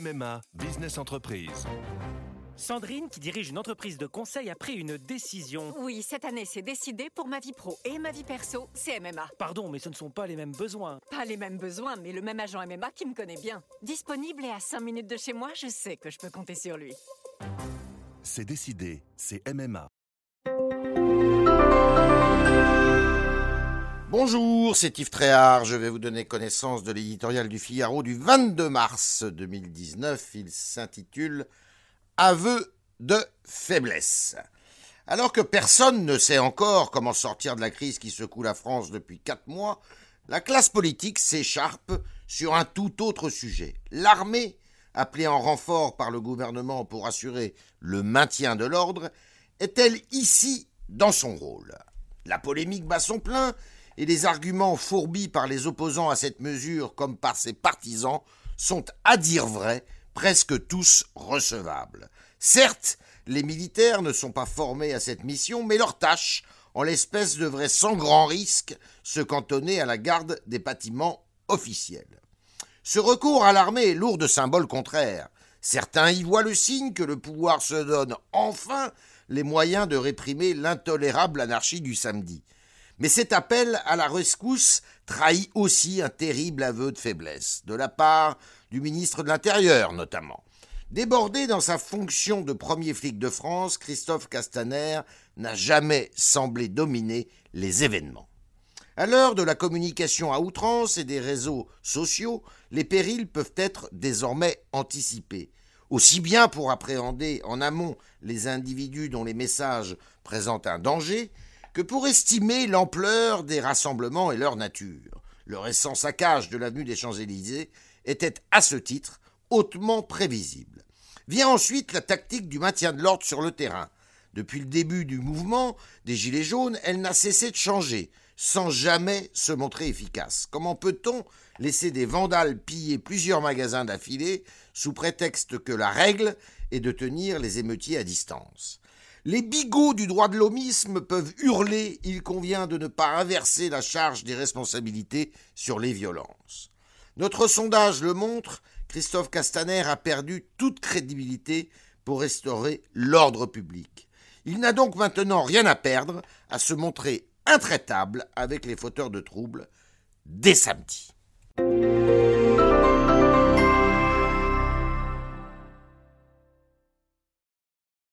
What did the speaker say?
MMA Business Entreprise. Sandrine, qui dirige une entreprise de conseil, a pris une décision. Oui, cette année, c'est décidé pour ma vie pro et ma vie perso, c'est MMA. Pardon, mais ce ne sont pas les mêmes besoins. Pas les mêmes besoins, mais le même agent MMA qui me connaît bien. Disponible et à 5 minutes de chez moi, je sais que je peux compter sur lui. C'est décidé, c'est MMA. Bonjour, c'est Yves Tréhard. Je vais vous donner connaissance de l'éditorial du Figaro du 22 mars 2019. Il s'intitule Aveu de faiblesse. Alors que personne ne sait encore comment sortir de la crise qui secoue la France depuis quatre mois, la classe politique s'écharpe sur un tout autre sujet. L'armée, appelée en renfort par le gouvernement pour assurer le maintien de l'ordre, est-elle ici dans son rôle? La polémique bat son plein et les arguments fourbis par les opposants à cette mesure comme par ses partisans sont, à dire vrai, presque tous recevables. Certes, les militaires ne sont pas formés à cette mission, mais leur tâche, en l'espèce, devrait sans grand risque se cantonner à la garde des bâtiments officiels. Ce recours à l'armée est lourd de symboles contraires. Certains y voient le signe que le pouvoir se donne enfin les moyens de réprimer l'intolérable anarchie du samedi. Mais cet appel à la rescousse trahit aussi un terrible aveu de faiblesse, de la part du ministre de l'Intérieur notamment. Débordé dans sa fonction de premier flic de France, Christophe Castaner n'a jamais semblé dominer les événements. À l'heure de la communication à outrance et des réseaux sociaux, les périls peuvent être désormais anticipés, aussi bien pour appréhender en amont les individus dont les messages présentent un danger, que pour estimer l'ampleur des rassemblements et leur nature. Le récent saccage de l'avenue des Champs-Élysées était, à ce titre, hautement prévisible. Vient ensuite la tactique du maintien de l'ordre sur le terrain. Depuis le début du mouvement des Gilets jaunes, elle n'a cessé de changer, sans jamais se montrer efficace. Comment peut-on laisser des vandales piller plusieurs magasins d'affilée sous prétexte que la règle est de tenir les émeutiers à distance? Les bigots du droit de l'homisme peuvent hurler, il convient de ne pas inverser la charge des responsabilités sur les violences. Notre sondage le montre, Christophe Castaner a perdu toute crédibilité pour restaurer l'ordre public. Il n'a donc maintenant rien à perdre à se montrer intraitable avec les fauteurs de troubles dès samedi.